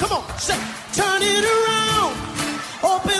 Come on, say, turn it around. Open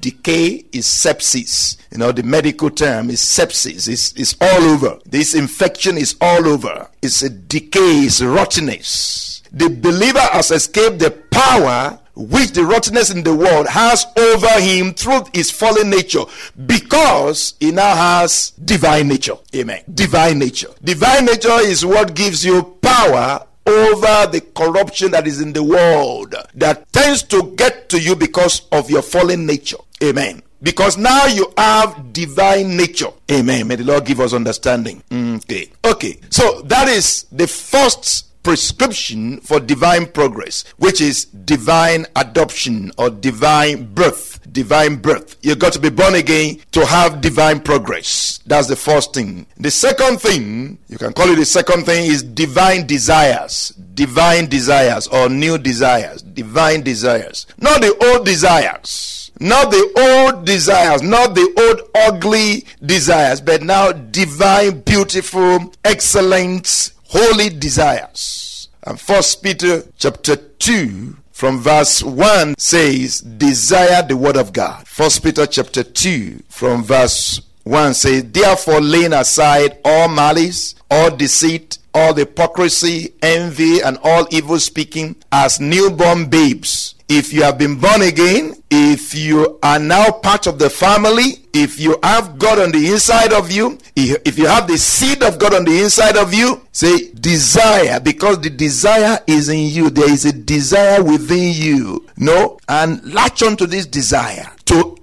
Decay is sepsis. You know, the medical term is sepsis. It's, it's all over. This infection is all over. It's a decay, it's rottenness. The believer has escaped the power which the rottenness in the world has over him through his fallen nature because he now has divine nature. Amen. Divine nature. Divine nature is what gives you power over the corruption that is in the world that tends to get to you because of your fallen nature. Amen. Because now you have divine nature. Amen. May the Lord give us understanding. Mm, okay. Okay. So that is the first prescription for divine progress, which is divine adoption or divine birth. Divine birth. You got to be born again to have divine progress. That's the first thing. The second thing, you can call it the second thing, is divine desires. Divine desires or new desires. Divine desires. Not the old desires. Not the old desires, not the old ugly desires, but now divine, beautiful, excellent, holy desires. And First Peter chapter 2 from verse 1 says, Desire the word of God. First Peter chapter 2 from verse 1 says, Therefore laying aside all malice, all deceit, all hypocrisy, envy, and all evil speaking, as newborn babes. If you have been born again, if you are now part of the family, if you have God on the inside of you, if you have the seed of God on the inside of you, say desire, because the desire is in you. There is a desire within you. No, and latch on to this desire to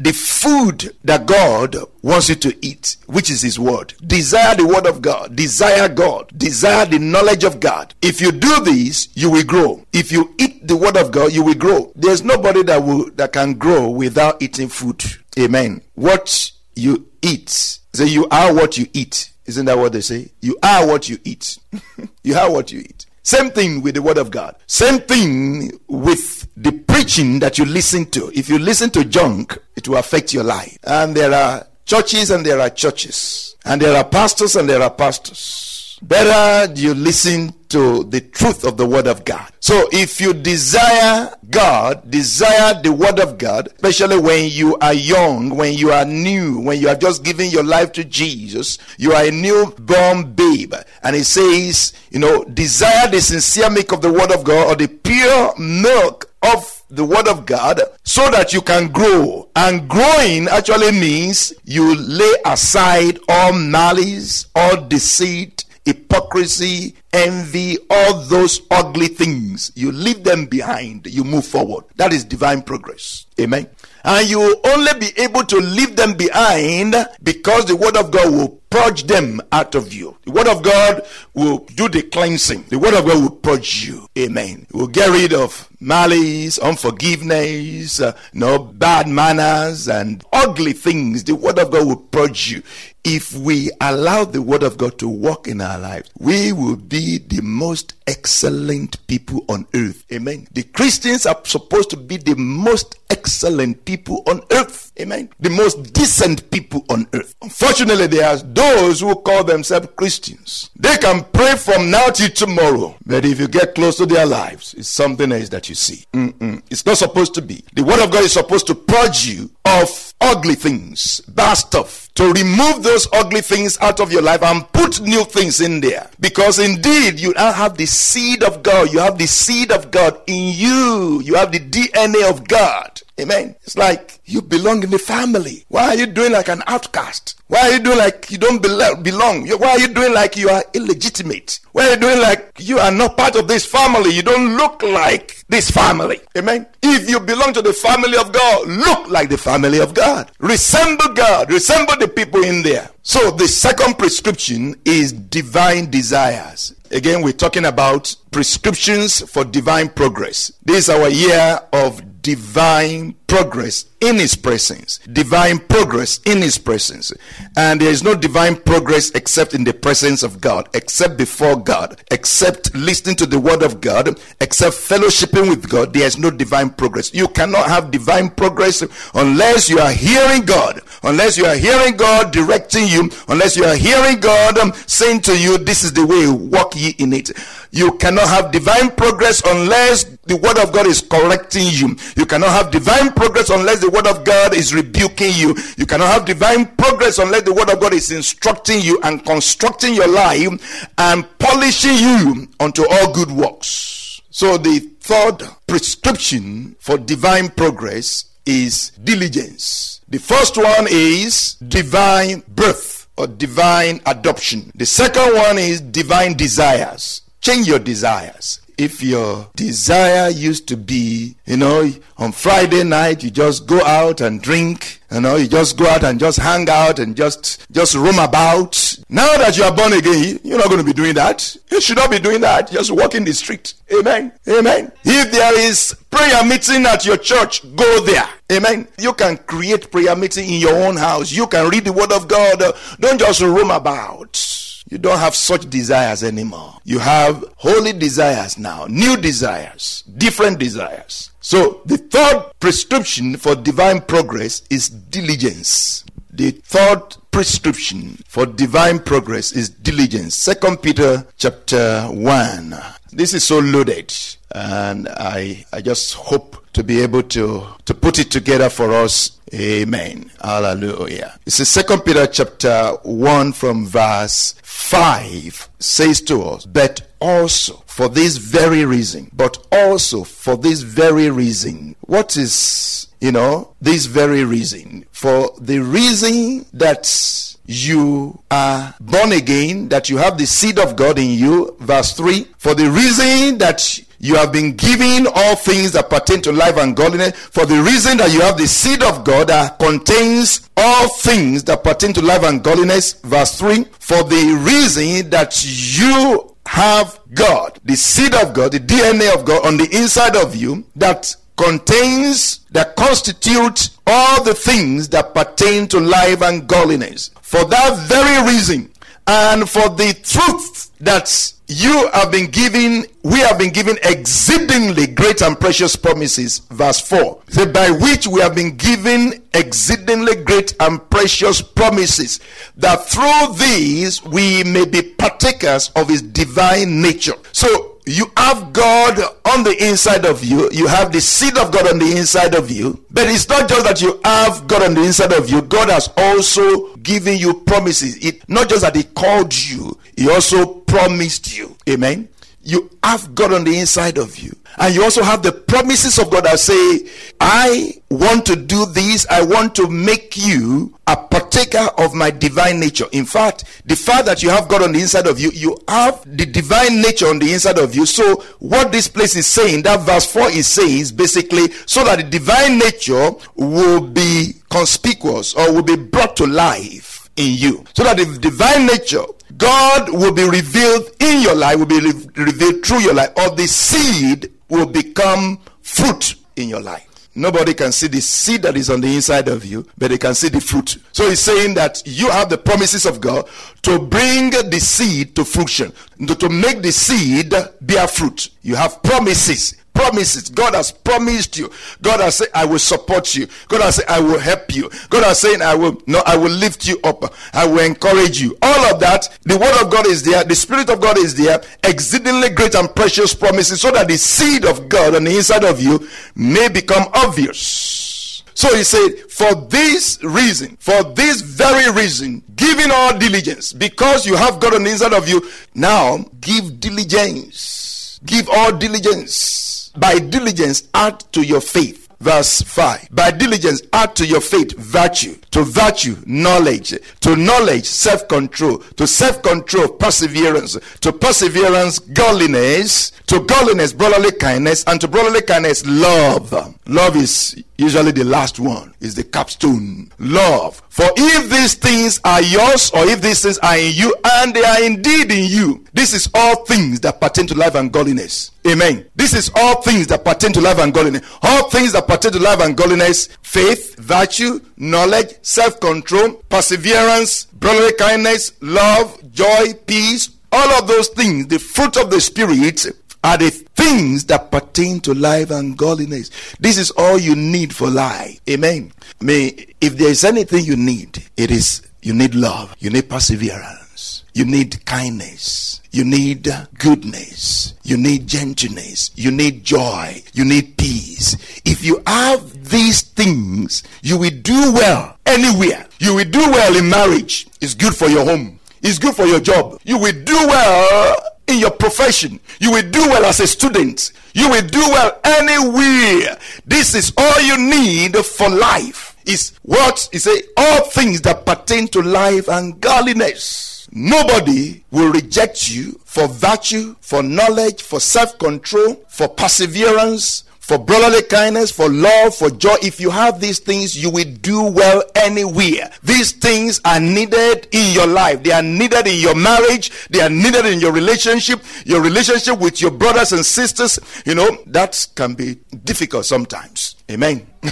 the food that God wants you to eat, which is His Word. Desire the Word of God. Desire God. Desire the knowledge of God. If you do this, you will grow. If you eat the Word of God, you will grow. There's nobody that will that can grow without eating food. Amen. What you eat, say you are what you eat. Isn't that what they say? You are what you eat. you are what you eat. Same thing with the Word of God. Same thing with the preaching that you listen to. If you listen to junk, it will affect your life. And there are churches and there are churches. And there are pastors and there are pastors. Better you listen to the truth of the Word of God. So if you desire God, desire the Word of God, especially when you are young, when you are new, when you are just giving your life to Jesus, you are a newborn babe. And it says, you know, desire the sincere milk of the Word of God or the pure milk of the word of God so that you can grow. And growing actually means you lay aside all malice, all deceit, hypocrisy, envy, all those ugly things. You leave them behind. You move forward. That is divine progress. Amen. And you will only be able to leave them behind because the word of God will purge them out of you. The word of God will do the cleansing. The word of God will purge you. Amen. It will get rid of malice, unforgiveness, uh, no bad manners, and ugly things. The word of God will purge you. If we allow the word of God to work in our lives, we will be the most excellent people on earth. Amen. The Christians are supposed to be the most excellent people on earth. Amen. The most decent people on earth. Unfortunately, there are those who call themselves Christians. They can pray from now till tomorrow, but if you get close to their lives, it's something else that you see. Mm-mm. It's not supposed to be. The Word of God is supposed to purge you of ugly things, bad stuff, to remove those ugly things out of your life and put new things in there. Because indeed, you now have the seed of God. You have the seed of God in you. You have the DNA of God. Amen. It's like you belong in the family. Why are you doing like an outcast? Why are you doing like you don't belong? Why are you doing like you are illegitimate? Why are you doing like you are not part of this family? You don't look like this family. Amen. If you belong to the family of God, look like the family of God. Resemble God. Resemble the people in there. So the second prescription is divine desires. Again, we're talking about prescriptions for divine progress. This is our year of divine progress in his presence. Divine progress in his presence. And there is no divine progress except in the presence of God, except before God, except listening to the word of God, except fellowshipping with God. There is no divine progress. You cannot have divine progress unless you are hearing God, unless you are hearing God directing you, unless you are hearing God um, saying to you, This is the way, walk ye in it. You cannot have divine progress unless the word of God is correcting you. You cannot have divine progress unless the word of God is rebuking you. You cannot have divine progress unless the word of God is instructing you and constructing your life and polishing you unto all good works. So the third prescription for divine progress is diligence. The first one is divine birth or divine adoption. The second one is divine desires. Change your desires if your desire used to be, you know, on Friday night you just go out and drink, you know, you just go out and just hang out and just just roam about. Now that you are born again, you're not going to be doing that. You should not be doing that. Just walk in the street. Amen. Amen. If there is prayer meeting at your church, go there. Amen. You can create prayer meeting in your own house. You can read the word of God. Don't just roam about. You don't have such desires anymore. You have holy desires now, new desires, different desires. So the third prescription for divine progress is diligence. The third prescription for divine progress is diligence. Second Peter chapter 1. This is so loaded and I I just hope to be able to to put it together for us Amen. Hallelujah. It's in Second Peter chapter 1 from verse 5 says to us, but also for this very reason, but also for this very reason. What is, you know, this very reason? For the reason that you are born again, that you have the seed of God in you, verse 3, for the reason that you have been given all things that pertain to life and godliness for the reason that you have the seed of God that contains all things that pertain to life and godliness. Verse 3 For the reason that you have God, the seed of God, the DNA of God on the inside of you that contains, that constitute all the things that pertain to life and godliness. For that very reason, and for the truth that you have been given, we have been given exceedingly great and precious promises. Verse 4 say, by which we have been given exceedingly great and precious promises, that through these we may be partakers of his divine nature. So you have God on the inside of you, you have the seed of God on the inside of you. But it's not just that you have God on the inside of you, God has also given you promises. It not just that He called you, He also promised you. Amen. You have God on the inside of you. And you also have the promises of God that say, I want to do this. I want to make you a partaker of my divine nature. In fact, the fact that you have God on the inside of you, you have the divine nature on the inside of you. So, what this place is saying, that verse 4 is saying, is basically so that the divine nature will be conspicuous or will be brought to life in you. So that the divine nature God will be revealed in your life, will be re- revealed through your life, or the seed will become fruit in your life. Nobody can see the seed that is on the inside of you, but they can see the fruit. So he's saying that you have the promises of God to bring the seed to fruition, to make the seed bear fruit. You have promises promises. God has promised you. God has said, I will support you. God has said, I will help you. God has said, I will, no, I will lift you up. I will encourage you. All of that, the word of God is there. The spirit of God is there. Exceedingly great and precious promises so that the seed of God on the inside of you may become obvious. So he said, for this reason, for this very reason, giving all diligence, because you have God on the inside of you, now give diligence. Give all diligence. By diligence, add to your faith. Verse 5. By diligence, add to your faith virtue. To virtue, knowledge. To knowledge, self control. To self control, perseverance. To perseverance, godliness. To godliness, brotherly kindness. And to brotherly kindness, love. Love is usually the last one, is the capstone. Love. For if these things are yours, or if these things are in you, and they are indeed in you, this is all things that pertain to life and godliness. Amen. This is all things that pertain to life and godliness. All things that pertain to life and godliness faith, virtue, knowledge, self control, perseverance, brotherly kindness, love, joy, peace. All of those things, the fruit of the Spirit, are the things that pertain to life and godliness. This is all you need for life. Amen. Mean, if there is anything you need, it is you need love, you need perseverance, you need kindness, you need goodness, you need gentleness, you need joy, you need peace. If you have these things, you will do well anywhere. You will do well in marriage. It's good for your home. It's good for your job. You will do well in your profession. You will do well as a student. You will do well anywhere. This is all you need for life. Is what is say all things that pertain to life and godliness. Nobody will reject you for virtue, for knowledge, for self-control, for perseverance, for brotherly kindness, for love, for joy. If you have these things, you will do well anywhere. These things are needed in your life. They are needed in your marriage. They are needed in your relationship, your relationship with your brothers and sisters. You know, that can be difficult sometimes. Amen.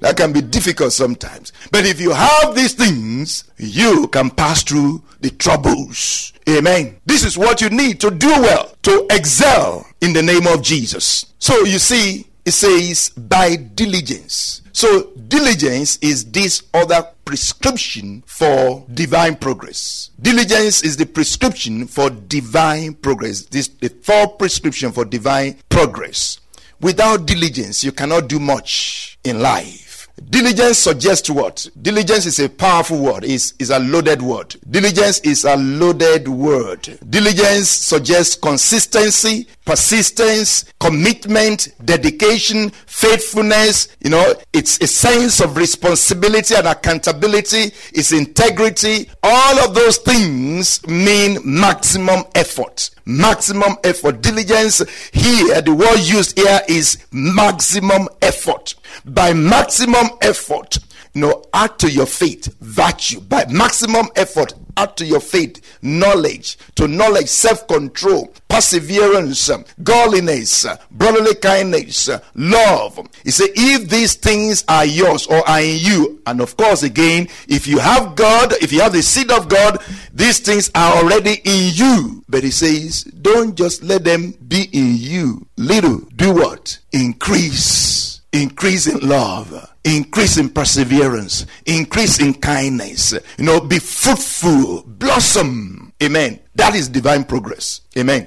that can be difficult sometimes. But if you have these things, you can pass through the troubles. Amen. This is what you need to do well, to excel in the name of Jesus. So you see, it says by diligence. So diligence is this other prescription for divine progress. Diligence is the prescription for divine progress. This the third prescription for divine progress. Without diligence, you cannot do much in life. Diligence suggests what? Diligence is a powerful word, is is a loaded word. Diligence is a loaded word. Diligence suggests consistency, persistence, commitment, dedication, faithfulness. You know, it's a sense of responsibility and accountability, it's integrity. All of those things mean maximum effort. Maximum effort. Diligence here, the word used here is maximum effort. By maximum effort, you know, add to your faith virtue. By maximum effort, add to your faith knowledge. To knowledge, self control, perseverance, godliness, brotherly kindness, love. He said, if these things are yours or are in you, and of course, again, if you have God, if you have the seed of God, these things are already in you. But he says, don't just let them be in you. Little, do what? Increase increase in love, increase in perseverance, increase in kindness. You know, be fruitful, blossom. Amen. That is divine progress. Amen.